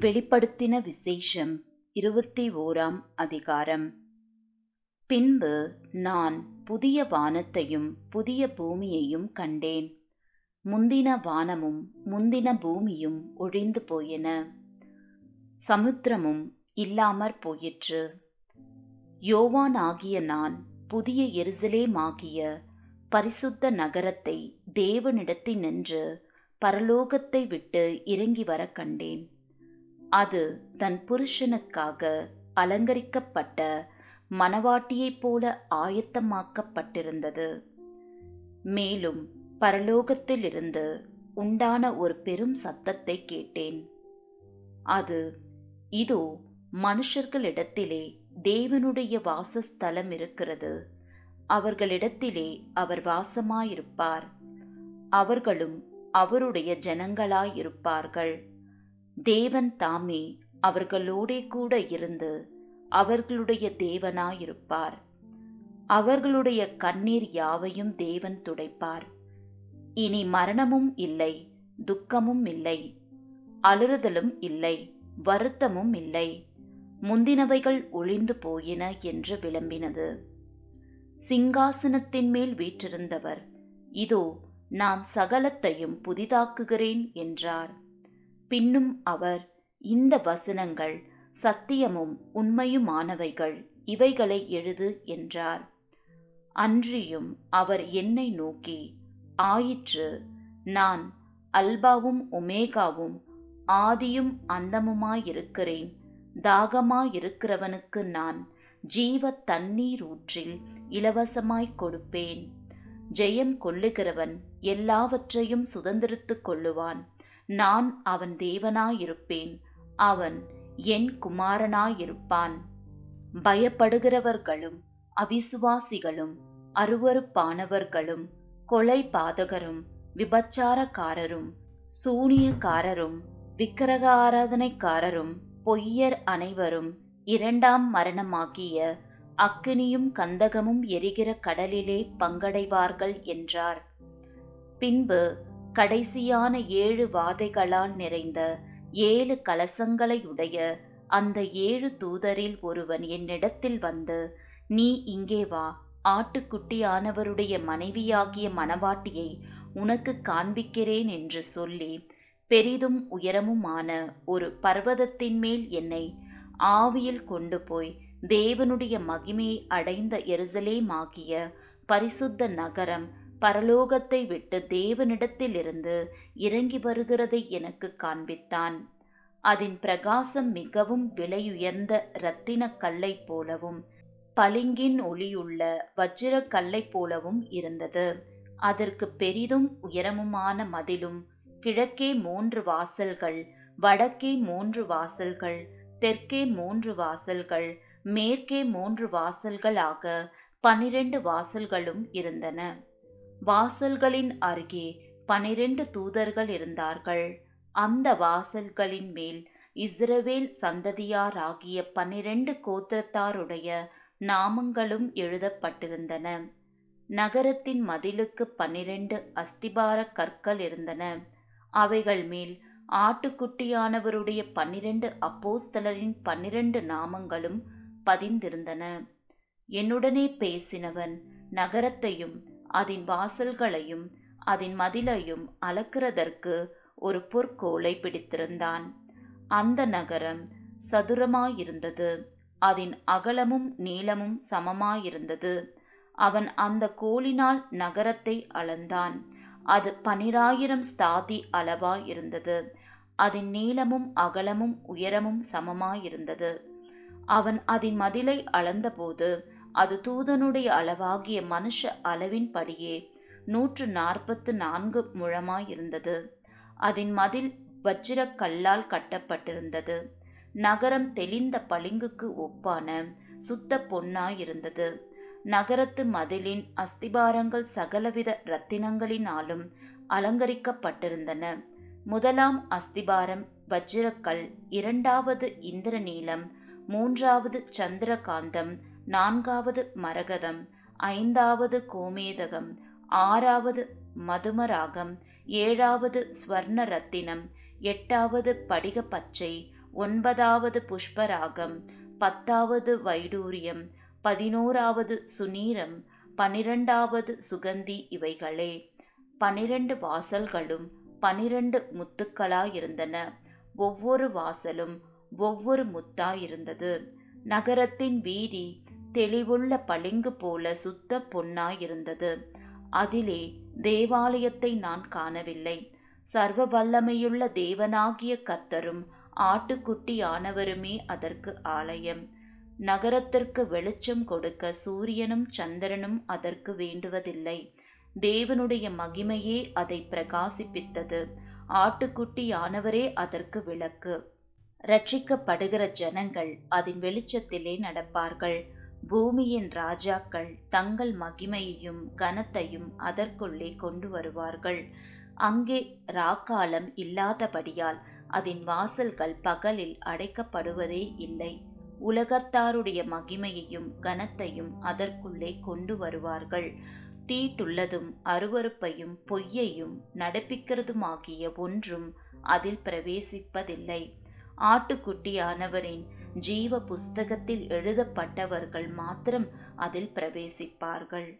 வெளிப்படுத்தின விசேஷம் இருபத்தி ஓராம் அதிகாரம். பின்பு நான் புதிய வானத்தையும் புதிய பூமியையும் கண்டேன். முந்தின வானமும் முந்தின பூமியும் ஒழிந்து போயின. சமுத்திரமும் இல்லாமற் போயிற்று. யோவான் ஆகிய நான் புதிய எருசலேமாகிய பரிசுத்த நகரத்தை தேவனிடத்தினின்று பரலோகத்தை விட்டு இறங்கி வர கண்டேன். அது தன் புருஷனுக்காக அலங்கரிக்கப்பட்ட மணவாட்டியைப் போல ஆயத்தமாக்கப்பட்டிருந்தது. மேலும் பரலோகத்திலிருந்து உண்டான ஒரு பெரும் சத்தத்தை கேட்டேன். அது இதோ மனுஷர்களிடத்திலே தேவனுடைய வாசஸ்தலம் இருக்கிறது. அவர்களிடத்திலே அவர் வாசமாயிருப்பார். அவர்களும் அவருடைய ஜனங்களாயிருப்பார்கள். தேவன் தாமே அவர்களோடே கூட இருந்து அவர்களுடைய தேவனாயிருப்பார். அவர்களுடைய கண்ணீர் யாவையும் தேவன் துடைப்பார். இனி மரணமும் இல்லை துக்கமும் இல்லை அலறுதலும் இல்லை வருத்தமும் இல்லை முந்தினவைகள் ஒளிந்து போயின என்று விளம்பினது. சிங்காசனத்தின் மேல் வீற்றிருந்தவர் இதோ நான் சகலத்தையும் புதிதாக்குகிறேன் என்றார். பின்னும் அவர் இந்த வசனங்கள் சத்தியமும் உண்மையுமானவைகள். இவைகளை எழுது என்றார். அன்றியும் அவர் என்னை நோக்கி ஆயிற்று நான் அல்பாவும் ஒமேகாவும் ஆதியும் அந்தமுமாயிருக்கிறேன். தாகமாயிருக்கிறவனுக்கு நான் ஜீவ தண்ணீர் ஊற்றில் இலவசமாய்க் கொடுப்பேன். ஜெயம் கொள்ளுகிறவன் எல்லாவற்றையும் சுதந்திரித்துக் கொள்ளுவான். நான் அவன் தேவனாயிருப்பேன் அவன் என் குமாரனாயிருப்பான். பயப்படுகிறவர்களும் அவிசுவாசிகளும் அருவறுப்பானவர்களும் கொலை பாதகரும் விபச்சாரக்காரரும் சூனியக்காரரும் விக்கிரக ஆராதனைக்காரரும் பொய்யர் அனைவரும் இரண்டாம் மரணமாகிய அக்கினியும் கந்தகமும் எரிகிற கடலிலே பங்கடைவார்கள் என்றார். பின்பு கடைசியான ஏழு வாதைகளால் நிறைந்த ஏழு கலசங்களையுடைய அந்த ஏழு தூதரில் ஒருவன் என்னிடத்தில் வந்து நீ இங்கே வா. ஆட்டுக்குட்டியானவருடைய மனைவியாகிய மணவாட்டியை உனக்கு காண்பிக்கிறேன் என்று சொல்லி பெரிதும் உயரமுமான ஒரு பர்வதத்தின் மேல் என்னை ஆவியில் கொண்டு போய் தேவனுடைய மகிமையை அடைந்த எருசலேமாகிய பரிசுத்த நகரம் பரலோகத்தை விட்டு தேவனிடத்திலிருந்து இறங்கி வருகிறதை எனக்கு காண்பித்தான். அதன் பிரகாசம் மிகவும் விலையுயர்ந்த இரத்தின கல்லை போலவும் பளிங்கின் ஒளியுள்ள வஜ்ர கல்லை போலவும் இருந்தது. அதற்கு பெரிதும் உயரமுமான மதிலும் கிழக்கே மூன்று வாசல்கள் வடக்கே மூன்று வாசல்கள் தெற்கே மூன்று வாசல்கள் மேற்கே மூன்று வாசல்களாக பனிரெண்டு வாசல்களும் இருந்தன. வாசல்களின் அருகே பனிரெண்டு தூதர்கள் இருந்தார்கள். அந்த வாசல்களின் மேல் இஸ்ரவேல் சந்ததியாராகிய பனிரெண்டு கோத்திரத்தாருடைய நாமங்களும் எழுதப்பட்டிருந்தன. நகரத்தின் மதிலுக்கு பன்னிரண்டு அஸ்திபார கற்கள் இருந்தன. அவைகள் மேல் ஆட்டுக்குட்டியானவருடைய பன்னிரண்டு அப்போஸ்தலரின் பன்னிரண்டு நாமங்களும் பதிந்திருந்தன. என்னுடனே பேசினவன் நகரத்தையும் அதன் வாசல்களையும் அதன் மதிலையும் அளக்கிறதற்கு ஒரு பொற்கோலை பிடித்திருந்தான். அந்த நகரம் சதுரமாயிருந்தது. அதன் அகலமும் நீளமும் சமமாயிருந்தது. அவன் அந்த கோலினால் நகரத்தை அளந்தான். அது பனிராயிரம் ஸ்தாதி அளவாயிருந்தது. அதன் நீளமும் அகலமும் உயரமும் சமமாயிருந்தது. அவன் அதன் மதிலை அளந்தபோது அது தூதனுடைய அளவாகிய மனுஷ அளவின்படியே நூற்று நாற்பத்து நான்கு முழமாயிருந்தது. அதன் மதில் வச்சிரக் கல்லால் கட்டப்பட்டிருந்தது. நகரம் தெளிந்த பளிங்குக்கு ஒப்பான சுத்த பொன்னாயிருந்தது. நகரத்து மதிலின் அஸ்திபாரங்கள் சகலவித இரத்தினங்களினாலும் அலங்கரிக்கப்பட்டிருந்தன. முதலாம் அஸ்திபாரம் வஜ்ரக்கல் இரண்டாவது இந்திரநீலம் மூன்றாவது சந்திரகாந்தம் நான்காவது மரகதம் ஐந்தாவது கோமேதகம் ஆறாவது மதுமராகம் ஏழாவது ஸ்வர்ண ரத்தினம் எட்டாவது படிக பச்சை ஒன்பதாவது புஷ்பராகம் பத்தாவது வைடூரியம் பதினோராவது சுனீரம் பனிரெண்டாவது சுகந்தி இவைகளே. பனிரெண்டு வாசல்களும் பனிரெண்டு முத்துக்களாயிருந்தன. ஒவ்வொரு வாசலும் ஒவ்வொரு முத்தாயிருந்தது. நகரத்தின் வீதி தெளிவுள்ள பளிங்கு போல சுத்த பொன்னாயிருந்தது. அதிலே தேவாலயத்தை நான் காணவில்லை. சர்வ வல்லமையுள்ள தேவனாகிய கர்த்தரும் ஆட்டுக்குட்டியானவருமே அதற்கு ஆலயம். நகரத்திற்கு வெளிச்சம் கொடுக்க சூரியனும் சந்திரனும் அதற்கு வேண்டுவதில்லை. தேவனுடைய மகிமையே அதை பிரகாசிப்பித்தது. ஆட்டுக்குட்டியானவரே அதற்கு விளக்கு. ரட்சிக்கப்படுகிற ஜனங்கள் அதன் வெளிச்சத்திலே நடப்பார்கள். பூமியின் ராஜாக்கள் தங்கள் மகிமையையும் கனத்தையும் அதற்குள்ளே கொண்டு வருவார்கள். அங்கே ராக்காலம் இல்லாதபடியால் அதன் வாசல்கள் பகலில் அடைக்கப்படுவதே இல்லை. உலகத்தாருடைய மகிமையையும் கனத்தையும் அதற்குள்ளே கொண்டு வருவார்கள். தீட்டுள்ளதும் அருவறுப்பையும் பொய்யையும் நடப்பிக்கிறதுமாகிய ஒன்றும் அதில் பிரவேசிப்பதில்லை. ஆட்டுக்குட்டியானவரின் ஜீவ புஸ்தகத்தில் எழுதப்பட்டவர்கள் மாத்திரம் அதில் பிரவேசிப்பார்கள்.